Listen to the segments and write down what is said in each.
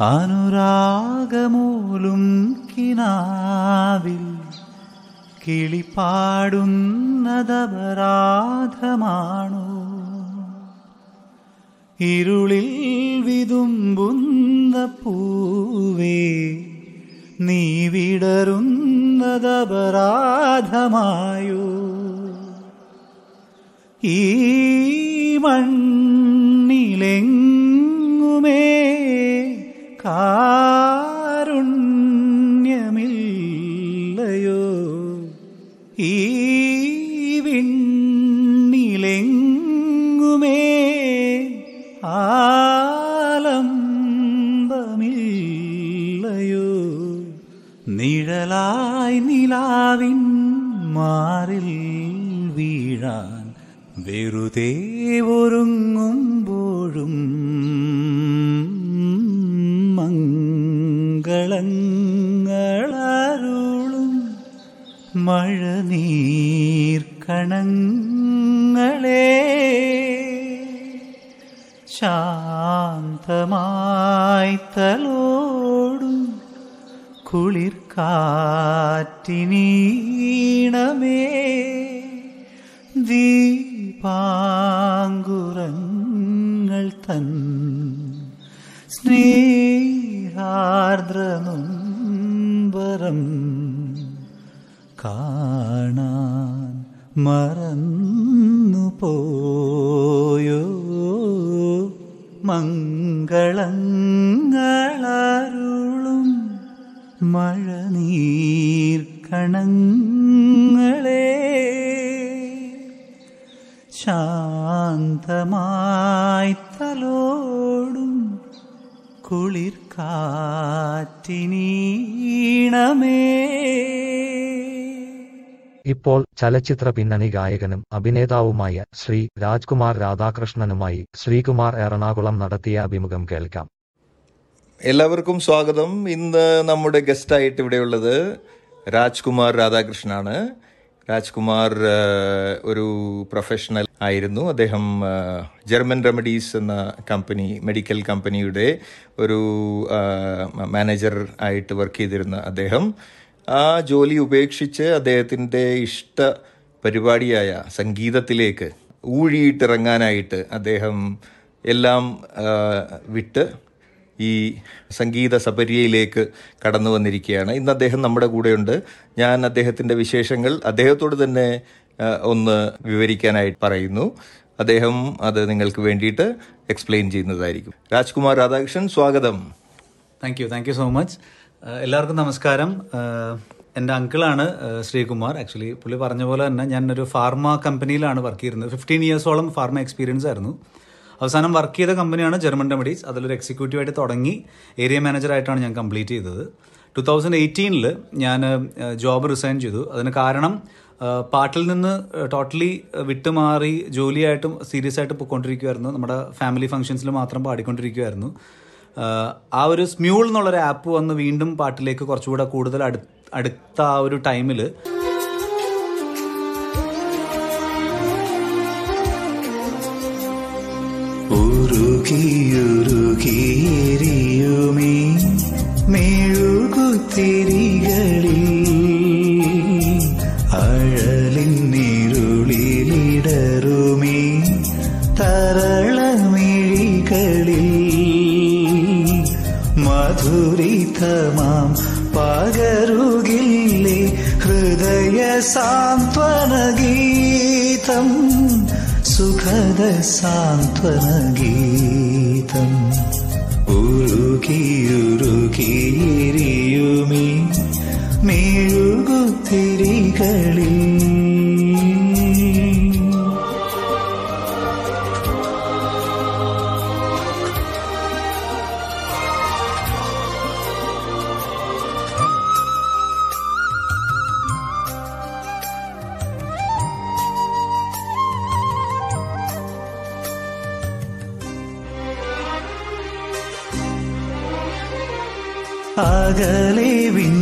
അനുരാഗമൂലും കിനാവിൽ കിളിപ്പാടുന്നതപരാധമാണോ ഇരുളിൽ വിതുമ്പുന്ന പൂവേ നീ വിടരുന്നതപരാധമായോ. ഈ മണ്ണിലെങ്ങുമേ കാരുണ്യമില്ലയോ ഈ വിണ്ണിലെങ്ങുമേ ആലംബമില്ലയോ? നിഴലായി നിലാവിൻ മാറിൽ വീഴാൻ വെറുതെ ഒരുങ്ങുമ്പോഴും മംഗളങ്ങളരുളും മഴനീർക്കണങ്ങളെ ശാന്തമായി തലോടും കുളിർക്കാറ്റിനീണമേ ദീപാങ്കുറങ്ങൾ തൻ തൻ സ്നേഹാർദ്രനുംബരം കാണാൻ മറന്നു പോയോ മംഗളങ്ങളരുളും മഴനീർക്കണങ്ങളെ ശാന്തമായി തലോടും കുളിർ കാറ്റിനീണമേ. ഇപ്പോൾ ചലച്ചിത്ര പിന്നണി ഗായകനും അഭിനേതാവുമായ ശ്രീ രാജ്കുമാർ രാധാകൃഷ്ണനുമായി ശ്രീകുമാർ എറണാകുളം നടത്തിയ അഭിമുഖം കേൾക്കാം. എല്ലാവർക്കും സ്വാഗതം. ഇന്ന് നമ്മുടെ ഗസ്റ്റായിട്ട് ഇവിടെയുള്ളത് രാജ്കുമാർ രാധാകൃഷ്ണനാണ്. രാജ്കുമാർ ഒരു പ്രൊഫഷണൽ ആയിരുന്നു. അദ്ദേഹം ജർമ്മൻ റെമഡീസ് എന്ന കമ്പനി മെഡിക്കൽ കമ്പനിയുടെ ഒരു മാനേജർ ആയിട്ട് വർക്ക് ചെയ്തിരുന്ന അദ്ദേഹം ആ ജോലി ഉപേക്ഷിച്ച് അദ്ദേഹത്തിന്റെ ഇഷ്ട പരിപാടിയായ സംഗീതത്തിലേക്ക് ഊഴിയിട്ടിറങ്ങാനായിട്ട് അദ്ദേഹം എല്ലാം വിട്ട് ഈ സംഗീത സപര്യയിലേക്ക് കടന്നു വന്നിരിക്കുകയാണ്. ഇന്ന് അദ്ദേഹം നമ്മുടെ കൂടെയുണ്ട്. ഞാൻ അദ്ദേഹത്തിന്റെ വിശേഷങ്ങൾ അദ്ദേഹത്തോട് തന്നെ ഒന്ന് വിവരിക്കാനായിട്ട് പറയുന്നു. അദ്ദേഹം അത് നിങ്ങൾക്ക് വേണ്ടിയിട്ട് എക്സ്പ്ലെയിൻ ചെയ്യുന്നതായിരിക്കും. രാജ്കുമാർ രാധാകൃഷ്ണൻ സ്വാഗതം. Thank you thank you so much എല്ലാവർക്കും നമസ്കാരം. എന്റെ അങ്കിളാണ് ശ്രീകുമാർ. ആക്ച്വലി പുള്ളി പറഞ്ഞ പോലെ തന്നെ ഞാൻ ഒരു ഫാർമ കമ്പനിയിലാണ് വർക്ക് ചെയ്യുന്നത് ഫിഫ്റ്റീൻ ഇയേഴ്സോളം ഫാർമ എക്സ്പീരിയൻസ് ആയിരുന്നു. അവസാനം വർക്ക് ചെയ്ത കമ്പനിയാണ് ജർമ്മൻ റെമഡീസ് അതിലൊരു എക്സിക്യൂട്ടീവായിട്ട് തുടങ്ങി. ഏരിയ മാനേജറായിട്ടാണ് ഞാൻ കംപ്ലീറ്റ് ചെയ്തത്. ടു തൗസൻഡ് എയ്റ്റീനിൽ ഞാൻ ജോബ് റിസൈൻ ചെയ്തു. അതിന് കാരണം പാട്ടിൽ നിന്ന് ടോട്ടലി വിട്ടുമാറി ജോലിയായിട്ടും സീരിയസ് ആയിട്ട് പോയിക്കൊണ്ടിരിക്കുമായിരുന്നു നമ്മുടെ ഫാമിലി ഫംഗ്ഷൻസിൽ മാത്രം പാടിക്കൊണ്ടിരിക്കുമായിരുന്നു ആ ഒരു സ്മ്യൂൾ എന്നുള്ളൊരു ആപ്പ് വന്ന് വീണ്ടും പാട്ടിലേക്ക് കുറച്ചുകൂടെ കൂടുതൽ അടുത്ത ആ ഒരു ടൈമിൽ ഉരുകിയുരുകിരിയുമീ മെഴുകുത്തിരികളിൽ അഴലിന്നിരുളിലിടറുമീ തരളമിഴികളിൽ മധുരിതമാം പകരുകില്ലേ ഹൃദയ സാന്ത്വനഗീതം സുഖദ സാന്ത്വന ഗീതം ഉരുകിയുരുകിരിയുമീ മെഴുകുത്തിരികളിൽ ಆಗಲೇ ವಿನ್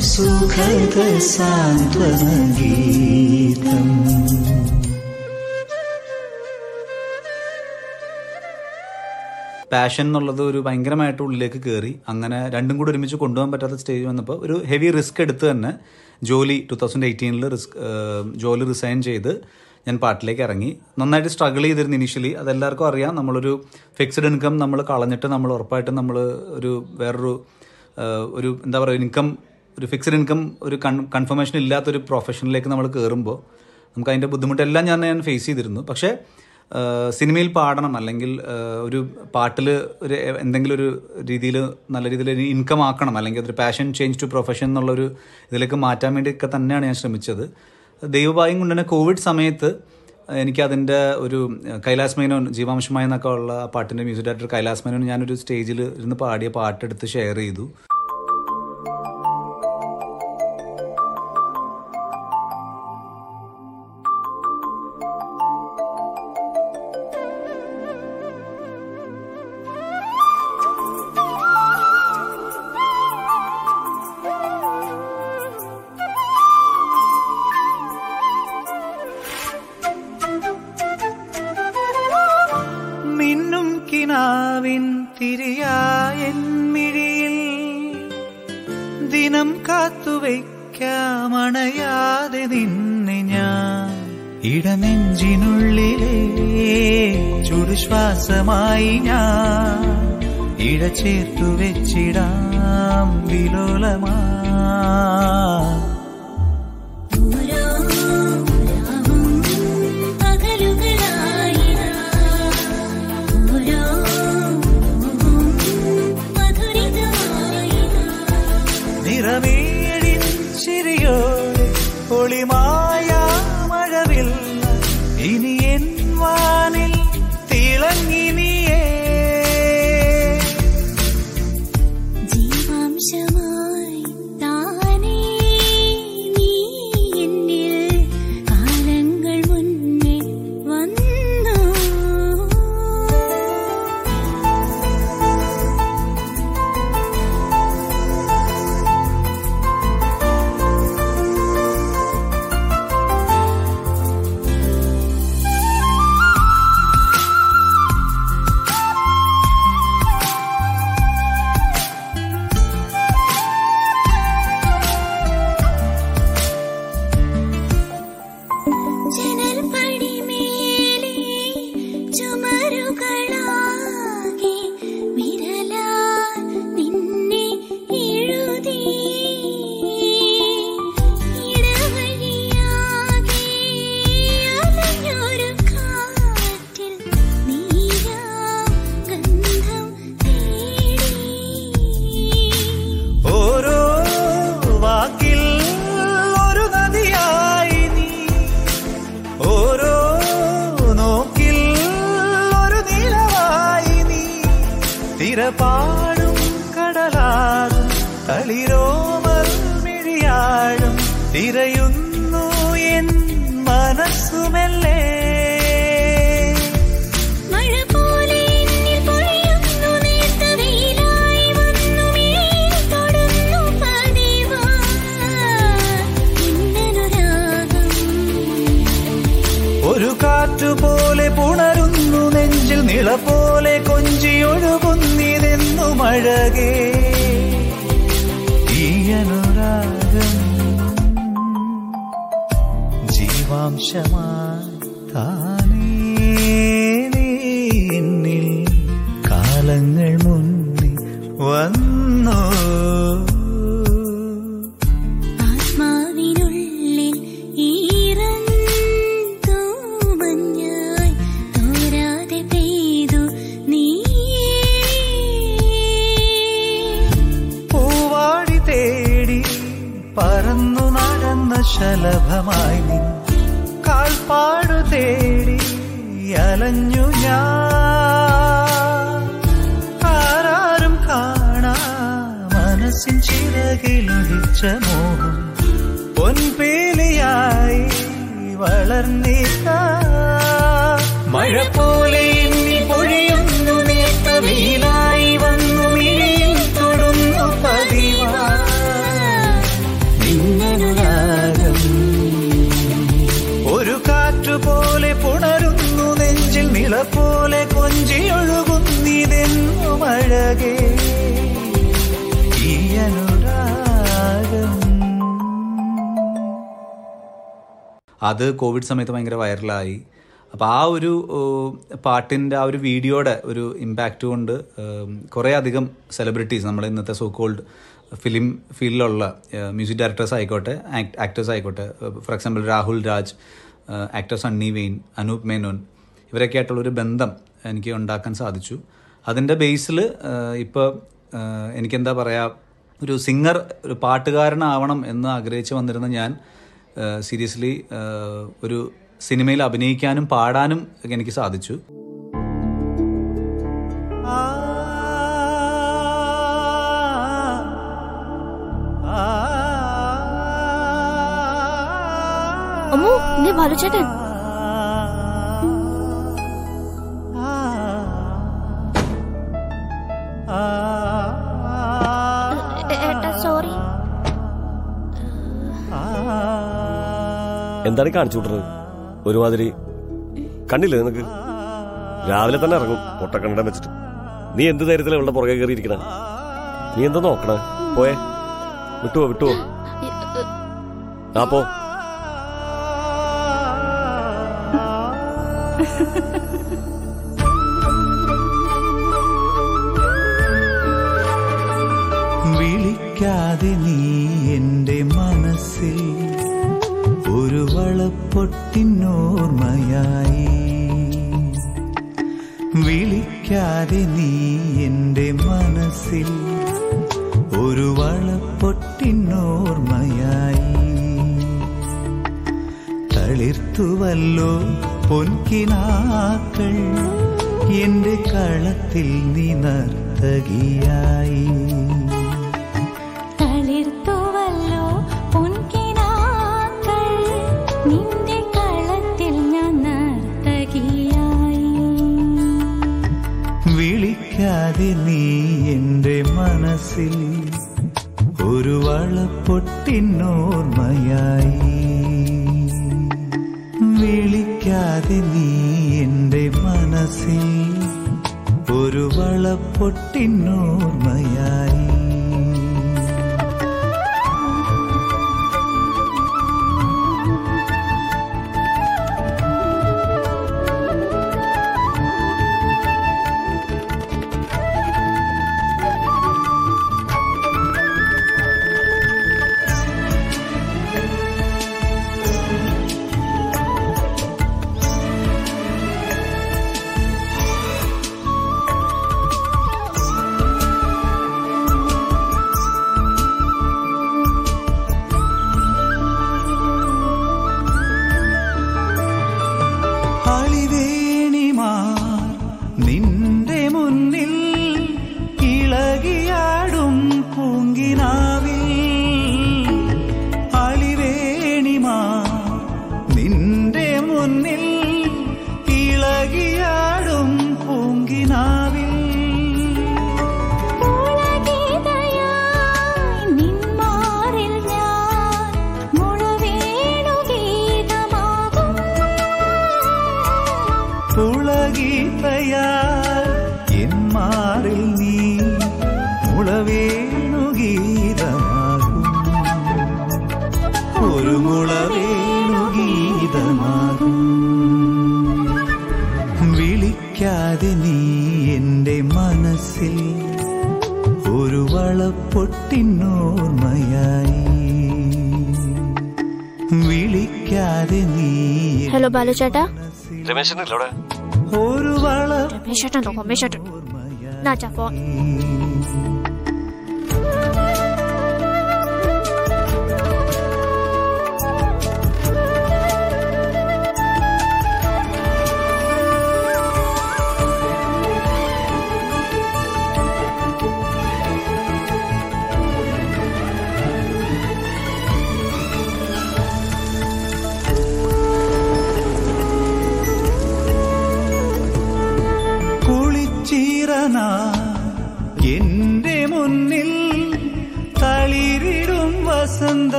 സുഖദ സാന്ത്വനഗീതം പാഷൻ എന്നുള്ളത് ഒരു ഭയങ്കരമായിട്ട് ഉള്ളിലേക്ക് കയറി അങ്ങനെ രണ്ടും കൂടി ഒരുമിച്ച് കൊണ്ടുപോകാൻ പറ്റാത്ത സ്റ്റേജ് വന്നപ്പോൾ ഒരു ഹെവി റിസ്ക് എടുത്ത് തന്നെ ജോലി ടു തൗസൻഡ് എയ്റ്റീനിൽ റിസ്ക് ജോലി റിസൈൻ ചെയ്ത് ഞാൻ പാട്ടിലേക്ക് ഇറങ്ങി. നന്നായിട്ട് സ്ട്രഗിൾ ചെയ്തിരുന്നു ഇനിഷ്യലി അതെല്ലാവർക്കും അറിയാം. നമ്മളൊരു ഫിക്സ്ഡ് ഇൻകം നമ്മൾ കളഞ്ഞിട്ട് നമ്മൾ ഉറപ്പായിട്ടും നമ്മൾ ഒരു വേറൊരു ഒരു എന്താ പറയുക ഇൻകം ഒരു ഫിക്സഡ് ഇൻകം ഒരു കൺ കൺഫർമേഷൻ ഇല്ലാത്തൊരു പ്രൊഫഷനിലേക്ക് നമ്മൾ കയറുമ്പോൾ നമുക്ക് അതിന്റെ ബുദ്ധിമുട്ടെല്ലാം ഞാൻ ഞാൻ ഫേസ് ചെയ്തിരുന്നു. പക്ഷേ സിനിമയിൽ പാടണം അല്ലെങ്കിൽ ഒരു പാട്ടിൽ ഒരു എന്തെങ്കിലും ഒരു രീതിയിൽ നല്ല രീതിയിൽ ഇൻകം ആക്കണം അല്ലെങ്കിൽ അതൊരു പാഷൻ ചേഞ്ച് ടു പ്രൊഫഷൻ എന്നുള്ളൊരു ഇതിലേക്ക് മാറ്റാൻ വേണ്ടിയൊക്കെ തന്നെയാണ് ഞാൻ ശ്രമിച്ചത്. ദൈവഭാഗ്യം കൊണ്ട് തന്നെ കോവിഡ് സമയത്ത് എനിക്ക് അതിന്റെ ഒരു കൈലാസ് മേനോൻ ജീവാംശമായെന്നൊക്കെ ഉള്ള പാട്ടിന്റെ മ്യൂസിക് ഡയറക്ടർ കൈലാസ് മേനോൻ ഞാനൊരു സ്റ്റേജിൽ ഇരുന്ന് പാടിയ പാട്ടെടുത്ത് ഷെയർ ചെയ്തു. sentir തിരപാടും കടലാകും തളിരോമർ മിഴിയാഴും തിരയുന്നു అడగే ఈ అనురాగం జీవాంశమా കാൽപ്പാടു തേടി അലഞ്ഞു ഞാൻ. ആരാരും കാണാ മനസ്സിൻ ചിറകിലൊഴിച്ച മോഹം. പൊൻപേലിയായി വളർന്നിട്ട മഴ പോലെ അത് കോവിഡ് സമയത്ത് ഭയങ്കര വൈറലായി. അപ്പോൾ ആ ഒരു പാട്ടിന്റെ ആ ഒരു വീഡിയോയുടെ ഒരു ഇമ്പാക്റ്റ് കൊണ്ട് കുറേ അധികം സെലിബ്രിറ്റീസ് നമ്മൾ ഇന്നത്തെ സോ കോൾഡ് ഫിലിം ഫീൽഡിലുള്ള മ്യൂസിക് ഡയറക്ടേഴ്സ് ആയിക്കോട്ടെ ആക്ടേഴ്സ് ആയിക്കോട്ടെ for example Rahul Raj actor Sunny Wayne Anoop Menon ഇവരൊക്കെ ആയിട്ടുള്ളൊരു ബന്ധം എനിക്ക് ഉണ്ടാക്കാൻ സാധിച്ചു. അതിന്റെ ബേസിൽ ഇപ്പോൾ എനിക്കെന്താ പറയുക ഒരു സിംഗർ ഒരു പാട്ടുകാരനാവണം എന്ന് ആഗ്രഹിച്ച് വന്നിരുന്ന ഞാൻ സീരിയസ്ലി ഒരു സിനിമയിൽ അഭിനയിക്കാനും പാടാനും എനിക്ക് സാധിച്ചു. അമ്മോ നീ ബാലുചേട്ടൻ എന്താണ് കാണിച്ചു വിട്ടത് ഒരുമാതിരി കണ്ടില്ലേ നിനക്ക്? രാവിലെ തന്നെ ഇറങ്ങും പൊട്ടക്കണ്ടം വെച്ചിട്ട്. നീ എന്ത് ധൈര്യത്തിലെ ഇവളുടെ പുറകെ കയറി ഇരിക്കണ നീ എന്താ നോക്കണ? പോയെ. വിട്ടുവോ വിട്ടുവോ? ആ പോ. വിളിക്കാതെ നീ എന്റെ മനസ്സിൽ ഒരു വളപ്പൊട്ടിനോർമ്മയായി തളിർത്തുവല്ലോ പൊൻകിനാക്കൾ എന്റെ കളത്തിൽ നീ നർത്തകിയായി. ഒരു ഒരു വളപ്പൊട്ടിനോർമ്മയായി വിളിക്കാതെ നീ ഹലോ ബാലുചേട്ടാ. രമേശ് ഒരു വള ഫോൺ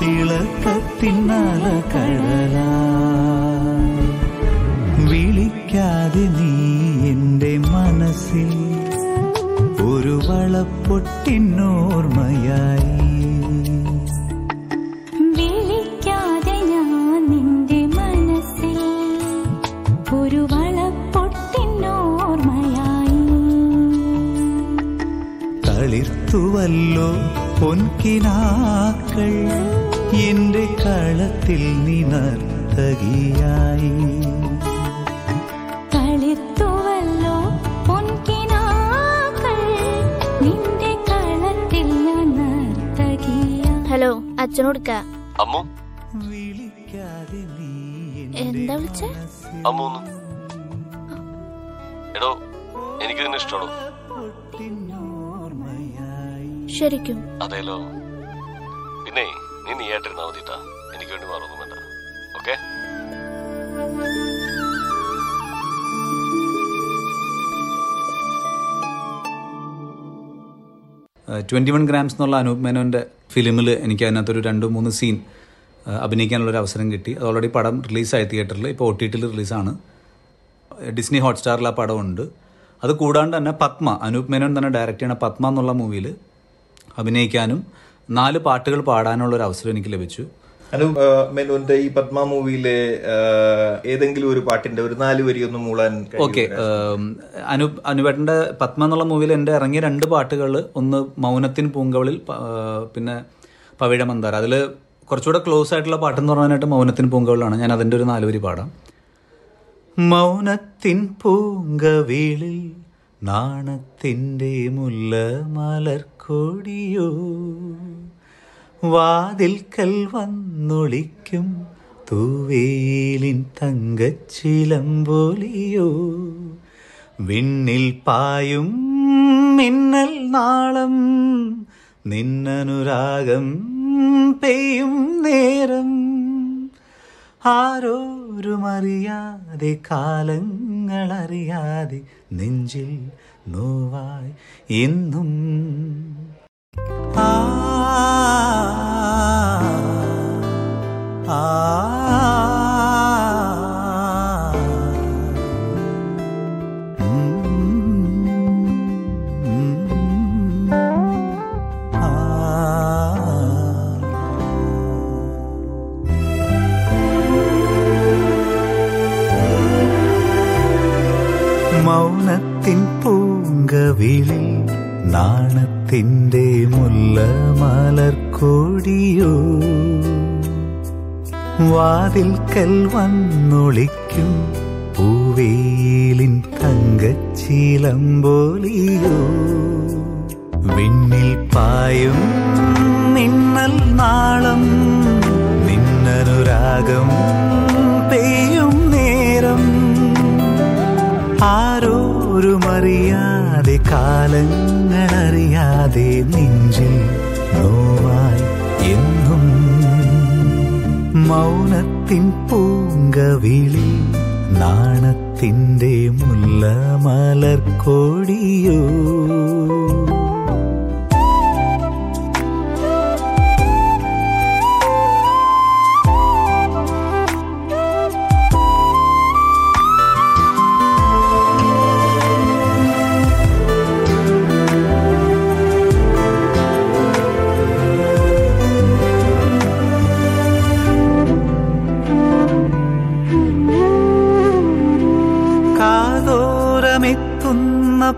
തിളക്കത്തിന്നല കടലാ. വിളിക്കാതെ നീ എന്റെ മനസ്സിൽ ഒരു വളപ്പൊട്ടിനോർമ്മയായി തളിർത്തുവല്ലോ പൊൻകിനാക്കൾ. എന്റെ കളത്തിൽ നിനർത്തകിയായി കളിത്തുവല്ലോ പൊൻകിനാക്കൾ. നിന്റെ കളത്തിൽ ഞാൻ നർത്തകിയ. ഹലോ അച്ഛനോടുക്ക. അമ്മു. വിളിക്കാതെ നീ എന്താ വിളിച്ചേ? അമ്മൂന്ന് എടോ എനിക്ക് നിന്നെ ഇഷ്ടമാണോ ശരിക്കും. അതേലോ. പിന്നെ നീ നീയായിട്ടിരുന്നാ മതിട്ടാ എനിക്ക് വേണ്ടി മാറൊന്നും വേണ്ട. ഓക്കെ? ട്വന്റി വൺ ഗ്രാംസ് എന്നുള്ള അനൂപ് മേനോന്റെ ഫിലിമിൽ എനിക്ക് അതിനകത്തൊരു രണ്ട് മൂന്ന് സീൻ അഭിനയിക്കാനുള്ളൊരു അവസരം കിട്ടി. അത് ഓൾറെഡി പടം റിലീസായി തിയേറ്ററിൽ ഇപ്പോൾ ഒ ടി ടിയിൽ റിലീസാണ് ഡിസ്നി ഹോട്ട്സ്റ്റാറിൽ ആ പടമുണ്ട് അത് കൂടാണ്ട് തന്നെ പത്മ അനൂപ് മേനോൻ തന്നെ ഡയറക്റ്റ് ചെയ്യണ പത്മ എന്നുള്ള മൂവിയിൽ അഭിനയിക്കാനും നാല് പാട്ടുകൾ പാടാനുള്ള ഒരു അവസരം എനിക്ക് ലഭിച്ചു. അനു മെനുവിന്റെ ഈ പത്മ മൂവിയിലെ ഏതെങ്കിലും ഒരു പാട്ടിന്റെ ഒരു നാല് വരി ഒന്ന് മൂളാൻ? ഓക്കെ അനു അനുപേട്ടന്റെ പത്മ എന്നുള്ള മൂവിയിൽ എന്റെ ഇറങ്ങിയ രണ്ട് പാട്ടുകൾ ഒന്ന് മൗനത്തിൻ പൂങ്കവളിൽ പിന്നെ പവിഴ മന്ദാര. അതിൽ കുറച്ചുകൂടെ ക്ലോസ് ആയിട്ടുള്ള പാട്ടെന്ന് പറയാനായിട്ട് മൗനത്തിൻ പൂങ്കവളിലാണ് ഞാൻ അതിന്റെ ഒരു നാലുവരി പാടാം. മൗനത്തിൻ പൂങ്കവിളിൽ നാണത്തിന്റെ മുല്ല മലർക്കൊടിയോ വാതിൽക്കൽ വന്നൊളിക്കും തൂവേലിൻ തങ്കച്ചിലമ്പൊലിയോ വിണ്ണിൽ പായും മിന്നൽ നാളം നിന്നനുരാഗം പെയ്യും നേരം. ആരോരുമറിയാതെ കാലങ്ങളറിയാതെ നെഞ്ചിൽ നോവായി എന്നും. ആ ആ പൂങ്കവിളിൽ നാണത്തിന്റെ മുല്ല മലർക്കൊടിയോ വാതിൽക്കൽ വന്നൊളിക്കും പൂവേലിൻ തങ്കച്ചിലമ്പോലിയോ വിണ്ണിൽ പായും മിന്നൽ നാളം നിന്നനുരാഗം രാഗം പെയ്യും നേരം. ആരോരുമറിയാതെ കാലങ്ങളറിയാതെ നെഞ്ചിൽ നോവായി എന്നും മൗനത്തിൻ പൂങ്കവിളി നാണത്തിന്റെ മുല്ല മലർക്കൊടിയോ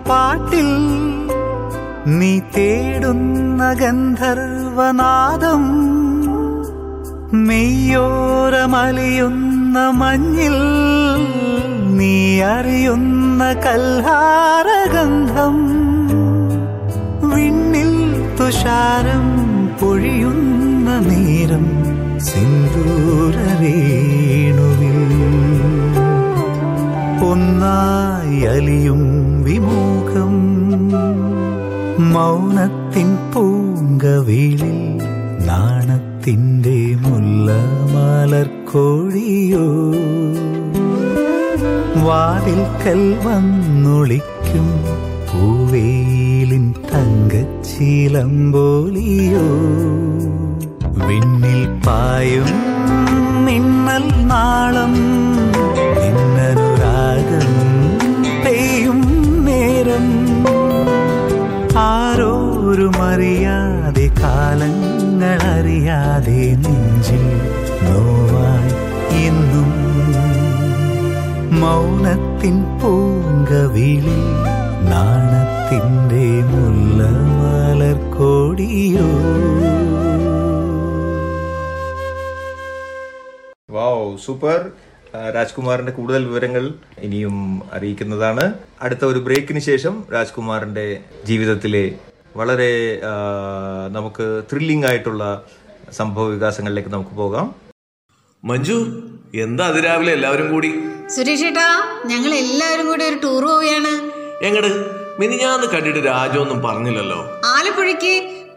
പാട്ടിൽ നീ തേടുന്ന ഗന്ധർവനാദം മെയ്യോരമലിയുന്ന മഞ്ഞിൽ നീ അറിയുന്ന കൽഹാരഗന്ധം വിണ്ണിൽ തുഷാരം പൊഴിയുന്ന നേരം സിന്ദൂരേണുവിൽ ഒന്നായി അലിയും വിമുഖം മൗനത്തിൻ പൂങ്കവിളിൽ നാണത്തിന്റെ മുല്ലമാലർ കോഴിയോ? വാതിൽ വാതിൽക്കൽ വന്നൊളിക്കും പൂവേലിൻ തങ്കച്ചിലമ്പോലിയോ വിണ്ണിൽ പായും മിന്നൽ നാളം ആരോരുമറിയാതെ കാലങ്ങളറിയാതെ നെഞ്ചിൽ നോവായി എന്നും മൗനത്തിൻ പൂങ്കവിളി നാണത്തിന്റെ മുല്ല മലർക്കൊടിയോ വാവ് സൂപ്പർ. രാജ്കുമാറിന്റെ കൂടുതൽ വിവരങ്ങൾ ഇനിയും അറിയിക്കുന്നതാണ്. അടുത്ത ഒരു ബ്രേക്കിന് ശേഷം രാജ്കുമാറിന്റെ ജീവിതത്തിലെ വളരെ നമുക്ക് ത്രില്ലിംഗ് ആയിട്ടുള്ള സംഭവ വികാസങ്ങളിലേക്ക് നമുക്ക് പോകാം. മഞ്ജു എന്താ അതിരാവിലെ എല്ലാവരും കൂടി? സുരേഷ് ഏട്ടാ ഞങ്ങൾ എല്ലാവരും കൂടി ഒരു ടൂർ പോവുകയാണ്. എങ്ങട്? മിനിഞ്ഞാന്ന് കണ്ടിട്ട് രാജൊന്നും പറഞ്ഞില്ലല്ലോ. ആലപ്പുഴയ്ക്ക്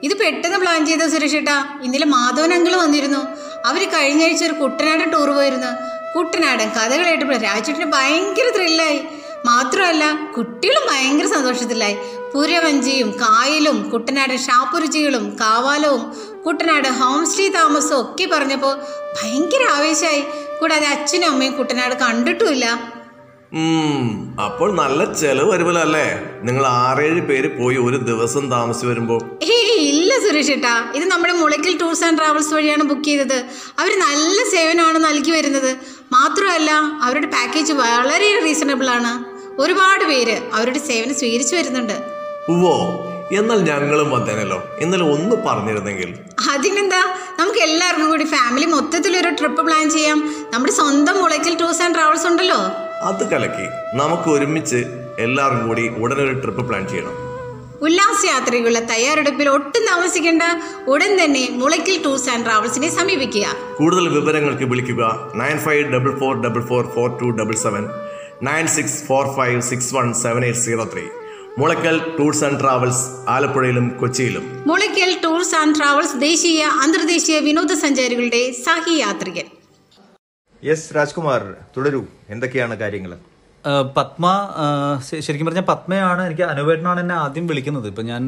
ഇത് പെട്ടെന്ന് പ്ലാൻ ചെയ്ത സുരേഷ് ഏട്ടാ? ഇന്നലെ മാധവൻ അങ്കിൾ വന്നിരുന്നു. അവർ കഴിഞ്ഞ ആഴ്ച ഒരു കുട്ടനാടൻ ടൂർ പോയിരുന്നു. കുട്ടനാടൻ കഥകൾ കേട്ടപ്പോൾ രാജേട്ടിന് ഭയങ്കര ത്രില്ലായി മാത്രമല്ല കുട്ടികളും ഭയങ്കര സന്തോഷത്തിലായി. പുരവഞ്ചിയും കായലും കുട്ടനാട് ഷാപ്പുരുചികളും കാവാലവും കുട്ടനാട് ഹോം സ്റ്റേ താമസവും ഒക്കെ പറഞ്ഞപ്പോൾ ഭയങ്കര ആവേശമായി കൂടാതെ അച്ഛനും അമ്മയും കുട്ടനാട് കണ്ടിട്ടുമില്ല. അപ്പോൾ നല്ല ചെലവ് വരുമല്ലോ നിങ്ങൾ ആറേഴ് പേര് പോയി ഒരു ദിവസം താമസിച്ചു വരുമ്പോ. ഇല്ല സുരേഷ് ഏട്ടാ ഇത് നമ്മുടെ മുളയ്ക്കൽ ടൂർസ് ആൻഡ് ട്രാവൽസ് വഴിയാണ് ബുക്ക് ചെയ്തത്. അവർ നല്ല സേവനമാണ് നൽകി വരുന്നത്. മാത്രമല്ല അവരുടെ പാക്കേജ് വളരെ റീസണബിൾ ആണ് ഒരുപാട് പേര് അവരുടെ സേവനം സ്വീകരിച്ചു വരുന്നുണ്ട്. ഉവ്വോ എന്നാൽ ഞങ്ങളും വന്നേനല്ലോ. ഇന്നലെ ഒന്ന് പറഞ്ഞിരുന്നെങ്കിൽ. അതിനെന്താ? നമുക്ക് എല്ലാവർക്കും കൂടി ഫാമിലി മൊത്തത്തിൽ ഒരു ട്രിപ്പ് പ്ലാൻ ചെയ്യാം. നമ്മുടെ സ്വന്തം മുളയ്ക്കൽ ടൂർസ് ആൻഡ് ട്രാവൽസ് ഉണ്ടല്ലോ. അത് കലക്കി നമുക്ക് ഒരുമിച്ച് എല്ലാവരും കൂടി ഉടനെ ഒരു ട്രിപ്പ് പ്ലാൻ ചെയ്യണം. ഉല്ലാസ യാത്രയ്ക്കുള്ള തയ്യാറെടുപ്പിൽ ഒട്ടും താമസിക്കേണ്ട. ഉടൻ തന്നെ മുളയ്ക്കൽ ടൂർസ് ആൻഡ് ട്രാവൽസിനെ സമീപിക്കുക. കൂടുതൽ വിവരങ്ങൾക്ക് വിളിക്കുക. Nine five double four double four four two double seven. Nine six four five six one seven eight zero three. Mulakkal tours and travels ആലപ്പുഴയിലും കൊച്ചിയിലും. മുളയ്ക്കൽ ടൂർസ് ആൻഡ് ട്രാവൽസ് ദേശീയ അന്തർദേശീയ വിനോദസഞ്ചാരികളുടെ സഹി യാത്രികൻ യെസ് രാജ്കുമാർ തുടരൂ. എന്തൊക്കെയാണ് കാര്യങ്ങൾ പത്മ ശരിക്കും പറഞ്ഞാൽ പത്മയാണ് എനിക്ക് അനുവേട്ടനാണ് എന്നെ ആദ്യം വിളിക്കുന്നത്. ഇപ്പം ഞാൻ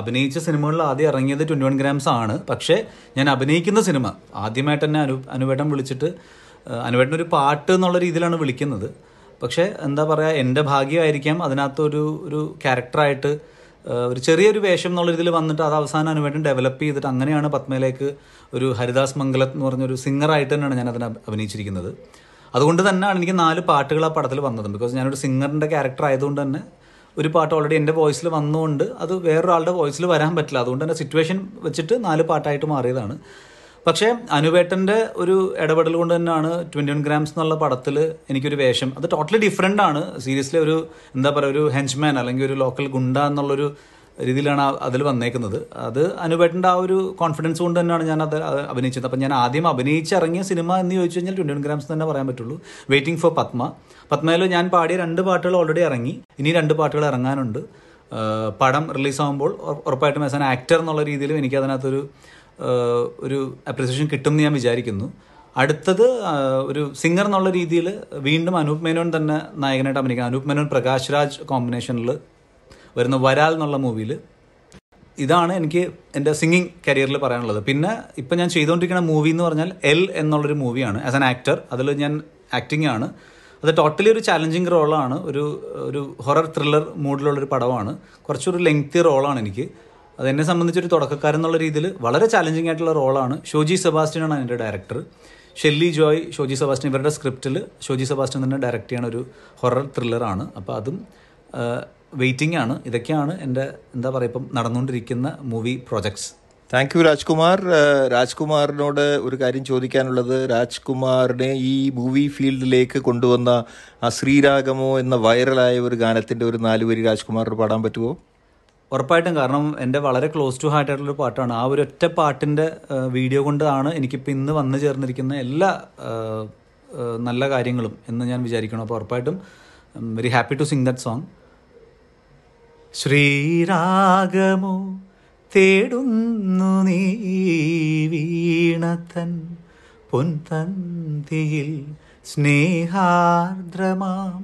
അഭിനയിച്ച സിനിമകളിൽ ആദ്യം ഇറങ്ങിയത് ട്വന്റി വൺ ഗ്രാംസ് ആണ്. പക്ഷേ ഞാൻ അഭിനയിക്കുന്ന സിനിമ ആദ്യമായിട്ട് തന്നെ അനു അനുവേട്ടൻ വിളിച്ചിട്ട് അനുവേട്ടൻ ഒരു പാട്ട് എന്നുള്ള രീതിയിലാണ് വിളിക്കുന്നത്. പക്ഷേ എന്താ പറയുക എന്റെ ഭാഗ്യമായിരിക്കാം അതിനകത്തൊരു ഒരു ക്യാരക്ടറായിട്ട് ഒരു ചെറിയൊരു വേഷം എന്നുള്ള രീതിയിൽ വന്നിട്ട് അത് അവസാനം അതിനുവേണ്ടി ഡെവലപ്പ് ചെയ്തിട്ട് അങ്ങനെയാണ് പത്മയിലേക്ക് ഒരു ഹരിദാസ് മംഗലത്ത് എന്ന് പറഞ്ഞൊരു സിംഗറായിട്ട് തന്നെയാണ് ഞാൻ അതിനെ അഭിനയിച്ചിരിക്കുന്നത്. അതുകൊണ്ട് തന്നെയാണ് എനിക്ക് നാല് പാട്ടുകൾ ആ പടത്തിൽ വന്നത്. ബിക്കോസ് ഞാനൊരു സിംഗറിന്റെ ക്യാരക്ടർ ആയതുകൊണ്ട് തന്നെ ഒരു പാട്ട് ഓൾറെഡി എന്റെ വോയിസിൽ വന്നുകൊണ്ട് അത് വേറൊരാളുടെ വോയിസിൽ വരാൻ പറ്റില്ല. അതുകൊണ്ട് തന്നെ സിറ്റുവേഷൻ വെച്ചിട്ട് നാല് പാട്ടായിട്ട് മാറിയതാണ്. പക്ഷേ അനുവേട്ടന്റെ ഒരു ഇടപെടൽ കൊണ്ട് തന്നെയാണ് ട്വന്റി വൺ ഗ്രാംസ് എന്നുള്ള പടത്തിൽ എനിക്കൊരു വേഷം. അത് ടോട്ടലി ഡിഫറെന്റ് ആണ്. സീരിയസ്ലി ഒരു എന്താ പറയുക ഒരു ഹെഞ്ച്മാൻ അല്ലെങ്കിൽ ഒരു ലോക്കൽ ഗുണ്ട എന്നുള്ളൊരു രീതിയിലാണ് അതിൽ വന്നേക്കുന്നത്. അത് അനുവേട്ടന്റെ ആ ഒരു കോൺഫിഡൻസ് കൊണ്ട് തന്നെയാണ് ഞാൻ അത് അഭിനയിച്ചത്. അപ്പം ഞാൻ ആദ്യം അഭിനയിച്ചിറങ്ങിയ സിനിമ എന്ന് ചോദിച്ചു കഴിഞ്ഞാൽ ട്വന്റി വൺ ഗ്രാംസ് തന്നെ പറയാൻ പറ്റുള്ളൂ. Waiting for Padma. പത്മയിൽ ഞാൻ പാടിയ രണ്ട് പാട്ടുകൾ ഓൾറെഡി ഇറങ്ങി. ഇനി രണ്ട് പാട്ടുകൾ ഇറങ്ങാനുണ്ട്. പടം റിലീസ് റിലീസാകുമ്പോൾ ഉറപ്പായിട്ടും ആസ് ആൻ ആക്ടർ എന്നുള്ള രീതിയിലും എനിക്ക് അതിനകത്തൊരു ഒരു അപ്രിസിയേഷൻ കിട്ടും എന്ന് ഞാൻ വിചാരിക്കുന്നു. അടുത്തത് ഒരു സിംഗർ എന്നുള്ള രീതിയിൽ വീണ്ടും അനൂപ് മേനോൻ തന്നെ നായകനായിട്ട് അഭിനയിക്കുക അനൂപ് മേനോൻ പ്രകാശ് രാജ് കോമ്പിനേഷനിൽ വരുന്ന വരാൽ എന്നുള്ള മൂവിയിൽ ഇതാണ് എനിക്ക് എന്റെ സിംഗിങ് കരിയറിൽ പറയാനുള്ളത്. പിന്നെ ഇപ്പം ഞാൻ ചെയ്തുകൊണ്ടിരിക്കുന്ന മൂവി എന്ന് പറഞ്ഞാൽ എൽ എന്നുള്ളൊരു മൂവിയാണ് ആസ് ആൻ ആക്ടർ അതിൽ ഞാൻ ആക്ടിംഗ് ആണ്. അത് ടോട്ടലി ഒരു ചാലഞ്ചിങ് റോളാണ് ഒരു ഒരു ഹൊറർ ത്രില്ലർ മൂഡിലുള്ളൊരു പടമാണ്. കുറച്ചൊരു ലെങ്തി റോളാണ് എനിക്ക്. അത് എന്നെ സംബന്ധിച്ചൊരു തുടക്കക്കാരൻ എന്നുള്ള രീതിയിൽ വളരെ ചാലഞ്ചിങ് ആയിട്ടുള്ള റോളാണ് ഷോജി സെബാസ്റ്റ്യനാണ് അതിന്റെ ഡയറക്ടർ ഷെല്ലി ജോയ് ഷോജി സെബാസ്റ്റ്യൻ ഇവരുടെ സ്ക്രിപ്റ്റിൽ ഷോജി സെബാസ്റ്റ്യൻ തന്നെ ഡയറക്റ്റ് ചെയ്യുന്ന ഒരു ഹൊറർ ത്രില്ലറാണ് അപ്പോൾ അതും വെയിറ്റിംഗ് ആണ്. ഇതൊക്കെയാണ് എന്റെ എന്താ പറയുക ഇപ്പം നടന്നുകൊണ്ടിരിക്കുന്ന movie projects thank you Rajkumar. രാജ്കുമാറിനോട് ഒരു കാര്യം ചോദിക്കാനുള്ളത് രാജ്കുമാറിനെ ഈ മൂവി ഫീൽഡിലേക്ക് കൊണ്ടുവന്ന ആ ശ്രീരാഗമോ എന്ന വൈറലായ ഒരു ഗാനത്തിന്റെ ഒരു നാലുവരി രാജ്കുമാറിന് പാടാൻ പറ്റുമോ ഉറപ്പായിട്ടും കാരണം എന്റെ വളരെ ക്ലോസ് ടു ഹാർട്ട് ആയിട്ടുള്ള പാട്ടാണ്. ആ ഒരു ഒറ്റ പാട്ടിന്റെ വീഡിയോ കൊണ്ടാണ് എനിക്കിപ്പോൾ ഇന്ന് വന്നു ചേർന്നിരിക്കുന്ന എല്ലാ നല്ല കാര്യങ്ങളും എന്ന് ഞാൻ വിചാരിക്കണം അപ്പോൾ ഉറപ്പായിട്ടും very happy to sing that song ശ്രീരാഗമോ തേടുന്നു നീ വീണത്തൻ പൊൻതന്തിയിൽ സ്നേഹാർദ്രമാം.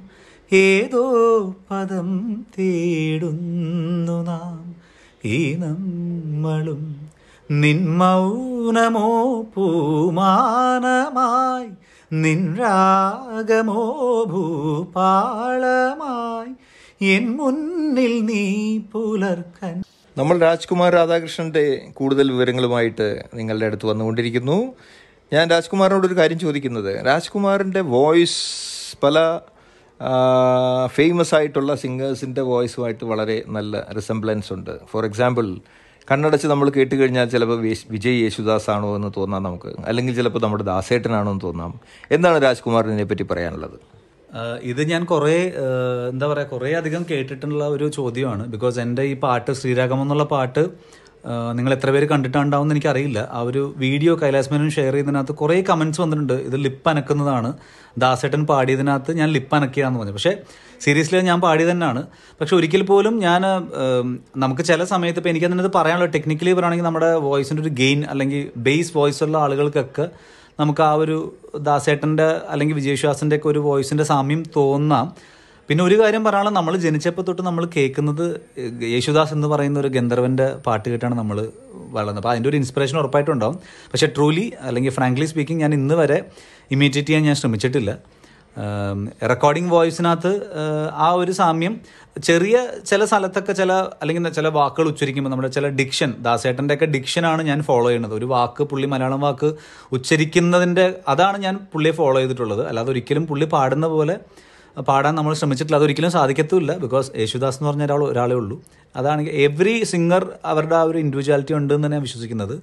ഏതോ പദം തേടുന്നു നാം. ഈ നമ്മളും നിൻ മൗനമോ പൂമാനമായി നിൻ രാഗമോ ഭൂപാളമായി. എൻ മുന്നിൽ നീ പുലർക്കൻ നമ്മൾ രാജ്കുമാർ രാധാകൃഷ്ണന്റെ കൂടുതൽ വിവരങ്ങളുമായിട്ട് നിങ്ങളുടെ അടുത്ത് വന്നുകൊണ്ടിരിക്കുന്നു. ഞാൻ രാജ്കുമാറിനോട് ഒരു കാര്യം ചോദിക്കുന്നത്. രാജ്കുമാറിന്റെ വോയിസ് പല ഫേമസ് ആയിട്ടുള്ള സിംഗേഴ്സിന്റെ വോയിസുമായിട്ട് വളരെ നല്ല റിസംബ്ലൻസ് ഉണ്ട്. ഫോർ എക്സാമ്പിൾ കണ്ണടച്ച് നമ്മൾ കേട്ട് കഴിഞ്ഞാൽ ചിലപ്പോൾ വിജയ് യേശുദാസ് ആണോ എന്ന് തോന്നാം നമുക്ക്. അല്ലെങ്കിൽ ചിലപ്പോൾ നമ്മുടെ ദാസേട്ടനാണോ എന്ന് തോന്നാം. എന്താണ് രാജ്കുമാറിനെ പറ്റി പറയാനുള്ളത്? ഇത് ഞാൻ കുറേ എന്താ പറയുക കുറേ അധികം കേട്ടിട്ടുള്ള ഒരു ചോദ്യമാണ്. ബിക്കോസ് എന്റെ ഈ പാട്ട് ശ്രീരാഗം എന്നുള്ള പാട്ട് നിങ്ങൾ എത്ര പേര് കണ്ടിട്ടുണ്ടാവും എന്ന് എനിക്കറിയില്ല. ആ ഒരു വീഡിയോ കൈലാസ് മേനോൻ ഷെയർ ചെയ്തതിനകത്ത് കുറേ കമൻസ് വന്നിട്ടുണ്ട്. ഇത് ലിപ്പ് അനക്കുന്നതാണ്. ദാസേട്ടൻ പാടിയതിനകത്ത് ഞാൻ ലിപ്പ് അനക്കിയാന്ന് പറഞ്ഞു. പക്ഷേ സീരിയസ്ലി ഞാൻ പാടി തന്നെയാണ്. പക്ഷെ ഒരിക്കൽ പോലും ഞാൻ നമുക്ക് ചില സമയത്ത് ഇപ്പോൾ എനിക്കതിനകത്ത് പറയാനുള്ള ടെക്നിക്കലി പറയുകയാണെങ്കിൽ നമ്മുടെ വോയിസിന്റെ ഒരു ഗെയിൻ അല്ലെങ്കിൽ ബേസ് വോയിസ് ഉള്ള ആളുകൾക്കൊക്കെ നമുക്ക് ആ ഒരു ദാസേട്ടന്റെ അല്ലെങ്കിൽ വിജയശ്വാസിന്റെ ഒക്കെ ഒരു വോയിസിന്റെ സാമ്യം തോന്നാം. പിന്നെ ഒരു കാര്യം പറയാനുള്ള നമ്മൾ ജനിച്ചപ്പോൾ തൊട്ട് നമ്മൾ കേൾക്കുന്നത് യേശുദാസ് എന്ന് പറയുന്ന ഒരു ഗന്ധർവന്റെ പാട്ട് കേട്ടാണ് നമ്മൾ വളർന്നത്. അപ്പോൾ അതിന്റെ ഒരു ഇൻസ്പിറേഷൻ ഉറപ്പായിട്ടുണ്ടാവും. പക്ഷെ ട്രൂലി അല്ലെങ്കിൽ ഫ്രാങ്ക്ലി സ്പീക്കിംഗ് ഞാൻ ഇന്ന് വരെ ഇമിറ്റേറ്റ് ചെയ്യാൻ ഞാൻ ശ്രമിച്ചിട്ടില്ല. റെക്കോർഡിംഗ് വോയിസിനകത്ത് ആ ഒരു സാമ്യം ചെറിയ ചില സ്ഥലത്തൊക്കെ ചില അല്ലെങ്കിൽ ചില വാക്കുകൾ ഉച്ചരിക്കുമ്പോൾ നമ്മുടെ ചില ഡിക്ഷൻ ദാസേട്ടന്റെ ഒക്കെ ഡിക്ഷനാണ് ഞാൻ ഫോളോ ചെയ്യുന്നത്. ഒരു വാക്ക് പുള്ളി മലയാളം വാക്ക് ഉച്ചരിക്കുന്നതിന്റെ അതാണ് ഞാൻ പുള്ളിയെ ഫോളോ ചെയ്തിട്ടുള്ളത്. അല്ലാതെ ഒരിക്കലും പുള്ളി പാടുന്ന പോലെ പാടാൻ നമ്മൾ ശ്രമിച്ചിട്ടില്ല. അതൊരിക്കലും സാധിക്കത്തുമില്ല. ബിക്കോസ് യേശുദാസ് എന്ന് പറഞ്ഞ ഒരാൾ ഒരാളേ ഉള്ളൂ. അതാണെങ്കിൽ എവറി സിംഗർ അവരുടെ ആ ഒരു ഇൻഡിവിജ്വാലിറ്റി ഉണ്ട് എന്ന് ഞാൻ വിശ്വസിക്കുന്നത്.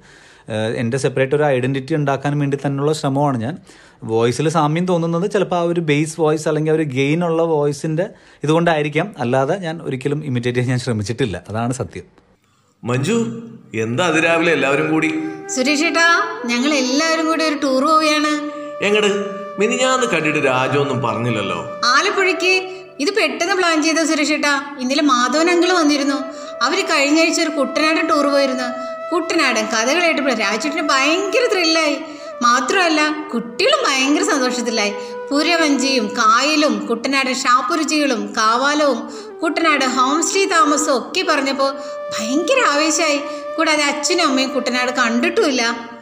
എന്റെ സെപ്പറേറ്റ് ഒരു ഐഡന്റിറ്റി ഉണ്ടാക്കാൻ വേണ്ടി തന്നെയുള്ള ശ്രമമാണ് ഞാൻ. വോയിസിൽ സാമ്യം തോന്നുന്നത് ചിലപ്പോൾ ആ ഒരു ബേസ് വോയിസ് അല്ലെങ്കിൽ ആ ഒരു ഗെയിൻ ഉള്ള വോയിസിന്റെ ഇതുകൊണ്ടായിരിക്കാം. അല്ലാതെ ഞാൻ ഒരിക്കലും ഇമിറ്റേറ്റ് ചെയ്യാൻ ഞാൻ ശ്രമിച്ചിട്ടില്ല. അതാണ് സത്യം. മഞ്ജു എന്താ അതിരാവിലെ എല്ലാവരും കൂടി? സുരേഷ് ഏട്ടാ ഞങ്ങൾ എല്ലാവരും കൂടി ഒരു ടൂർ പോവുകയാണ്. എങ്ങട്? മിനിഞ്ഞാന്ന് കണ്ടിട്ട് രാജൊന്നും പറഞ്ഞില്ലല്ലോ. ആലപ്പുഴയ്ക്ക് ഇത് പെട്ടെന്ന് പ്ലാൻ ചെയ്ത സുരേഷ് ഏട്ടാ? ഇന്നലെ മാധവൻ അങ്കിൾ വന്നിരുന്നു. അവർ കഴിഞ്ഞ ആഴ്ച ഒരു കുട്ടനാടൻ ടൂർ പോയിരുന്നു. കുട്ടനാടൻ കഥകൾ കേട്ടപ്പോൾ രാജേട്ടിന് ഭയങ്കര ത്രില്ലായി മാത്രമല്ല കുട്ടികളും ഭയങ്കര സന്തോഷത്തിലായി. പുരവഞ്ചിയും കായലും കുട്ടനാടൻ ഷാപ്പുരുചികളും കാവാലവും കുട്ടനാട് ഹോം സ്റ്റേ താമസവും ഒക്കെ പറഞ്ഞപ്പോൾ ഭയങ്കര ആവേശമായി കൂടാതെ അച്ഛനും അമ്മയും കുട്ടനാട് കണ്ടിട്ടുമില്ല.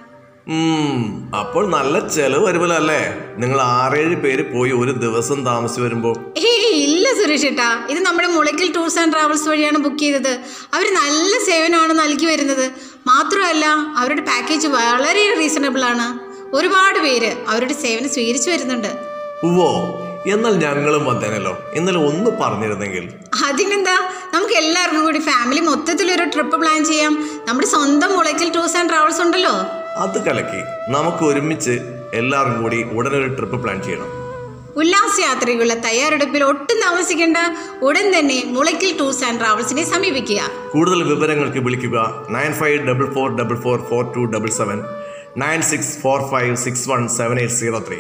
അപ്പോൾ നല്ല ചെലവ് വരുമല്ലോ അല്ലേ? നിങ്ങൾ ആറേഴ് പേര് പോയി ഒരു ദിവസം താമസിച്ച് വരുമ്പോ. ഇല്ല സുരേഷ് ഏട്ടാ. ഇത് നമ്മുടെ മുളയ്ക്കൽ ടൂർസ് ആൻഡ് ട്രാവൽസ് വഴിയാണ് ബുക്ക് ചെയ്തത്. അവർ നല്ല സേവനമാണ് നൽകി വരുന്നത്. മാത്രമല്ല അവരുടെ പാക്കേജ് വളരെ റീസണബിൾ ആണ്. ഒരുപാട് പേര് അവരുടെ സേവനം സ്വീകരിച്ചു വരുന്നുണ്ട്. ഓ എന്നാൽ ഞങ്ങളും വന്നേനല്ലോ ഇന്നലെ ഒന്ന് പറഞ്ഞിരുന്നെങ്കിൽ. അതിനെന്താ? നമുക്ക് എല്ലാവർക്കും കൂടി ഫാമിലി മൊത്തത്തിൽ ഒരു ട്രിപ്പ് പ്ലാൻ ചെയ്യാം. നമ്മുടെ സ്വന്തം മുളയ്ക്കൽ ടൂർസ് ആൻഡ് ട്രാവൽസ് ഉണ്ടല്ലോ. അത് കലക്കി നമുക്ക് ഒരുമിച്ച് എല്ലാവരും കൂടി ഉടനെ ഒരു ട്രിപ്പ് പ്ലാൻ ചെയ്യണം. ഉല്ലാസയാത്രയ്ക്കുള്ള തയ്യാറെടുപ്പിൽ ഒട്ടും താമസിക്കേണ്ട ഉടൻ തന്നെ മുളയ്ക്കൽ ടൂർസ് ആൻഡ് ട്രാവൽസിനെ സമീപിക്കുക. കൂടുതൽ വിവരങ്ങൾക്ക് വിളിക്കുക nine five double four double four four two double seven nine six four five six one seven eight zero three.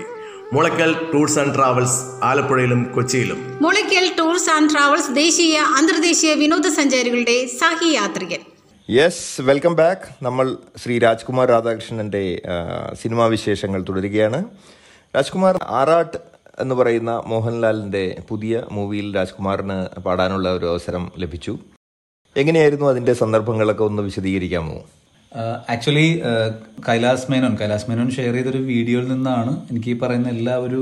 Mulakkal tours and travels ആലപ്പുഴയിലും കൊച്ചിയിലും. മുളയ്ക്കൽ ടൂർസ് ആൻഡ് ട്രാവൽസ് ദേശീയ അന്തർദേശീയ വിനോദസഞ്ചാരികളുടെ സഹി യാത്രികൻ യെസ് വെൽക്കം ബാക്ക് നമ്മൾ ശ്രീ രാജ്കുമാർ രാധാകൃഷ്ണന്റെ സിനിമാ വിശേഷങ്ങൾ തുടരുകയാണ്. രാജ്കുമാർ ആറാട്ട് എന്ന് പറയുന്ന മോഹൻലാലിന്റെ പുതിയ മൂവിയിൽ രാജ്കുമാറിന് പാടാനുള്ള ഒരു അവസരം ലഭിച്ചു. എങ്ങനെയായിരുന്നു അതിന്റെ സന്ദർഭങ്ങളൊക്കെ ഒന്ന് വിശദീകരിക്കാമോ? ആക്ച്വലി കൈലാസ് മേനോൻ കൈലാസ് മേനോൻ ഷെയർ ചെയ്തൊരു വീഡിയോയിൽ നിന്നാണ് എനിക്ക് ഈ പറയുന്ന എല്ലാ ഒരു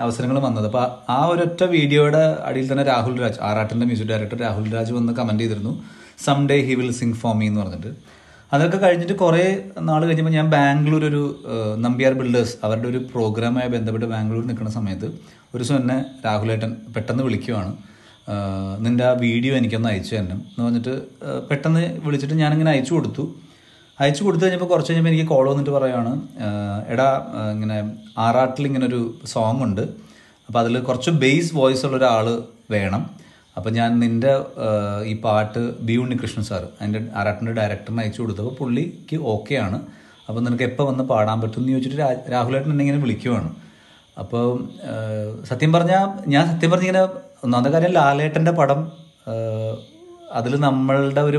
അവസരങ്ങളും വന്നത്. അപ്പോൾ ആ ഒരൊറ്റ വീഡിയോയുടെ അടിയിൽ തന്നെ രാഹുൽ രാജ് ആറാട്ടിന്റെ മ്യൂസിക് ഡയറക്ടർ രാഹുൽ രാജ് വന്ന് ചെയ്തിരുന്നു. Some day he will sing for me എന്ന് പറഞ്ഞിട്ട്. അതൊക്കെ കഴിഞ്ഞിട്ട് കുറേ നാൾ കഴിഞ്ഞപ്പോൾ ഞാൻ ബാംഗ്ലൂർ ഒരു നമ്പിയാർ ബിൽഡേഴ്സ് അവരുടെ ഒരു പ്രോഗ്രാമായി ബന്ധപ്പെട്ട് ബാംഗ്ലൂർ നിൽക്കുന്ന സമയത്ത് ഒരു ദിവസം എന്നെ രാഹുലേട്ടൻ പെട്ടെന്ന് വിളിക്കുവാണ്. നിന്റെ ആ വീഡിയോ എനിക്കൊന്ന് അയച്ചു തന്നെ എന്ന് പറഞ്ഞിട്ട് പെട്ടെന്ന് വിളിച്ചിട്ട് ഞാനിങ്ങനെ അയച്ചു കൊടുത്തു. അയച്ചു കൊടുത്തു കഴിഞ്ഞപ്പോൾ കുറച്ച് കഴിഞ്ഞപ്പോൾ എനിക്ക് കോൾ വന്നിട്ട് പറയുകയാണ് എടാ ഇങ്ങനെ ആറാട്ടിൽ ഇങ്ങനെ ഒരു സോങ് ഉണ്ട്. അപ്പോൾ അതിൽ കുറച്ച് ബേസ് വോയിസ് ഉള്ള ഒരാൾ വേണം. അപ്പോൾ ഞാൻ നിന്റെ ഈ പാട്ട് ബി ഉണ്ണികൃഷ്ണൻ സാർ അതിന്റെ ആറാട്ടിന്റെ ഡയറക്ടറിന് അയച്ചു കൊടുത്തപ്പോൾ പുള്ളിക്ക് ഓക്കെ ആണ്. അപ്പോൾ നിനക്ക് എപ്പോൾ വന്ന് പാടാൻ പറ്റും എന്ന് ചോദിച്ചിട്ട് രാഹുലേട്ടൻ എന്നെ ഇങ്ങനെ വിളിക്കുവാണ്. അപ്പോൾ സത്യം പറഞ്ഞാൽ ഞാൻ സത്യം പറഞ്ഞിങ്ങനെ ഒന്നാമത്തെ കാര്യം ലാലേട്ടന്റെ പടം അതിൽ നമ്മളുടെ ഒരു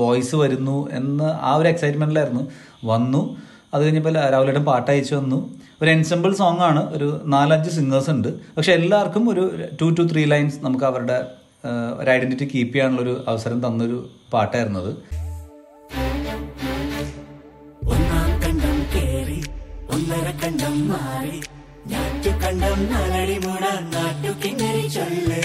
വോയിസ് വരുന്നു എന്ന് ആ ഒരു എക്സൈറ്റ്മെന്റിലായിരുന്നു വന്നു. അത് കഴിഞ്ഞപ്പോൾ രാഹുലേട്ടൻ പാട്ട് അയച്ചു വന്നു ഒരു എൻസെമ്പിൾ സോങ് ആണ്. ഒരു നാലഞ്ച് സിംഗേഴ്സ് ഉണ്ട്. പക്ഷെ എല്ലാവർക്കും ഒരു ടു ടു ത്രീ ലൈൻസ് നമുക്ക് അവരുടെ ഒരു ഐഡന്റിറ്റി കീപ്പ് ചെയ്യാനുള്ളൊരു അവസരം തന്നൊരു പാട്ടായിരുന്നു അത് കണ്ടം മാറി. ഞാറ്റു കണ്ടം നാലടി മുട നാട്ടു കിങ്ങരി ചൊല്ല്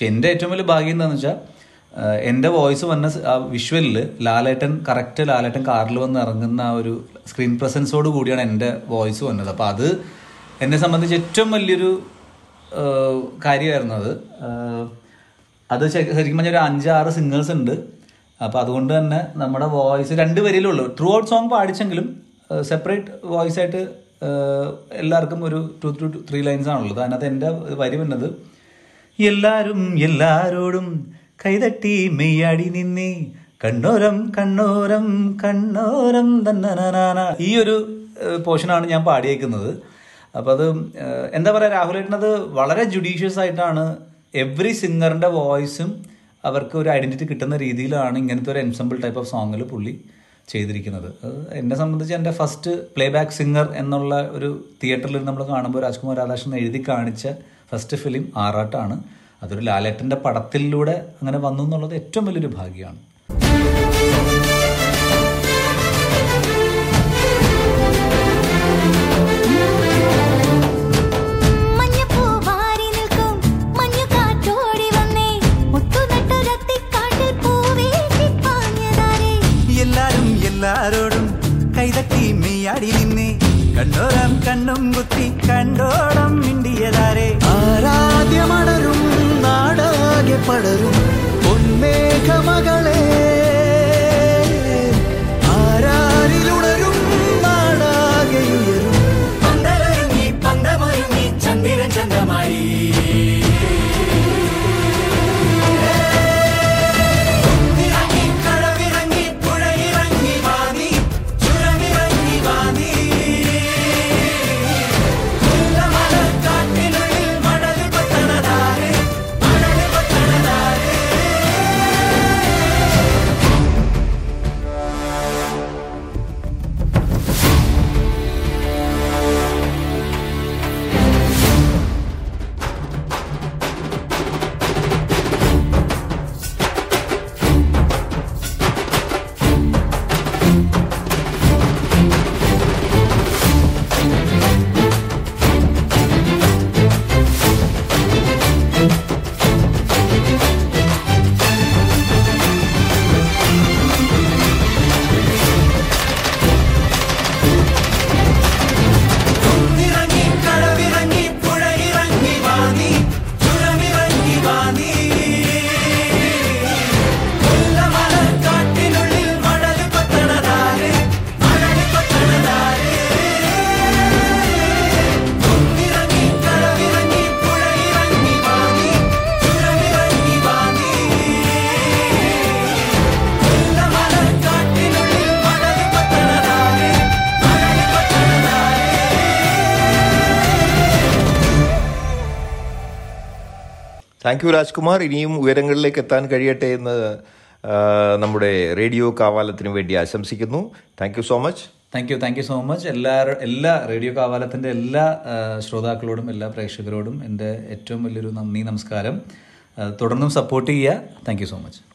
പക്ഷെ എന്റെ ഏറ്റവും വലിയ ഭാഗ്യം എന്താണെന്ന് വെച്ചാൽ എന്റെ വോയിസ് വന്ന വിഷ്വലിൽ ലാലേട്ടൻ കറക്റ്റ് ലാലേട്ടൻ കാറിൽ വന്ന് ഇറങ്ങുന്ന ആ ഒരു സ്ക്രീൻ പ്രസൻസോട് കൂടിയാണ് എന്റെ വോയിസ് വന്നത്. അപ്പോൾ അത് എന്നെ സംബന്ധിച്ച് ഏറ്റവും വലിയൊരു കാര്യമായിരുന്നു അത്. അത് ശരിക്കും പറഞ്ഞാൽ ഒരു അഞ്ചാറ് സിംഗേഴ്സ് ഉണ്ട്. അപ്പോൾ അതുകൊണ്ട് തന്നെ നമ്മുടെ വോയിസ് രണ്ട് വരിയിലുള്ളൂ ത്രൂ ഔട്ട് സോങ് പാടിച്ചെങ്കിലും സെപ്പറേറ്റ് വോയിസ് ആയിട്ട് എല്ലാവർക്കും ഒരു ടു ടു ത്രീ ലൈൻസ് ആണുള്ളത്. അതിനകത്ത് എന്റെ വരി വന്നത് എല്ലാരും എല്ലാരോടും കൈതട്ടി മെയ്യാടി നിന്നേ. കണ്ണോരം കണ്ണോരം കണ്ണോരം തന്നനാന ഈ ഒരു പോർഷനാണ് ഞാൻ പാടിയേക്കുന്നത്. അപ്പോൾ അത് എന്താ പറയുക രാഹുലേട്ടനത് വളരെ ജുഡീഷ്യസ് ആയിട്ടാണ് എവറി സിംഗറിന്റെ വോയിസും അവർക്ക് ഒരു ഐഡന്റിറ്റി കിട്ടുന്ന രീതിയിലാണ് ഇങ്ങനത്തെ ഒരു എൻസമ്പിൾ ടൈപ്പ് ഓഫ് സോങ്ങിൽ പുള്ളി ചെയ്തിരിക്കുന്നത്. എന്നെ സംബന്ധിച്ച് എന്റെ ഫസ്റ്റ് പ്ലേ ബാക്ക് സിംഗർ എന്നുള്ള ഒരു തിയേറ്ററിൽ നമ്മൾ കാണുമ്പോൾ രാജ്കുമാർ രാധാകൃഷ്ണൻ എഴുതി കാണിച്ച ഫസ്റ്റ് ഫിലിം ആറാട്ടാണ്. അതൊരു ലാലേട്ടന്റെ പടത്തിലൂടെ അങ്ങനെ വന്നു എന്നുള്ളത് ഏറ്റവും വലിയൊരു ഭാഗ്യമാണ്. എല്ലാരോടും കൈതട്ടി മെയ്യാടി നിന്നെ. കണ്ണോരം കണ്ണും കുത്തി കണ്ടോളം താങ്ക് യു രാജ്കുമാർ. ഇനിയും ഉയരങ്ങളിലേക്ക് എത്താൻ കഴിയട്ടെ എന്ന് നമ്മുടെ റേഡിയോ കാവാലത്തിന് വേണ്ടി ആശംസിക്കുന്നു. Thank you so much. Thank you thank you so much. എല്ലാ എല്ലാ റേഡിയോ കാവാലത്തിന്റെ എല്ലാ ശ്രോതാക്കളോടും എല്ലാ പ്രേക്ഷകരോടും എന്റെ ഏറ്റവും വലിയൊരു നന്ദി നമസ്കാരം. തുടർന്നും സപ്പോർട്ട് ചെയ്യുക. Thank you so much.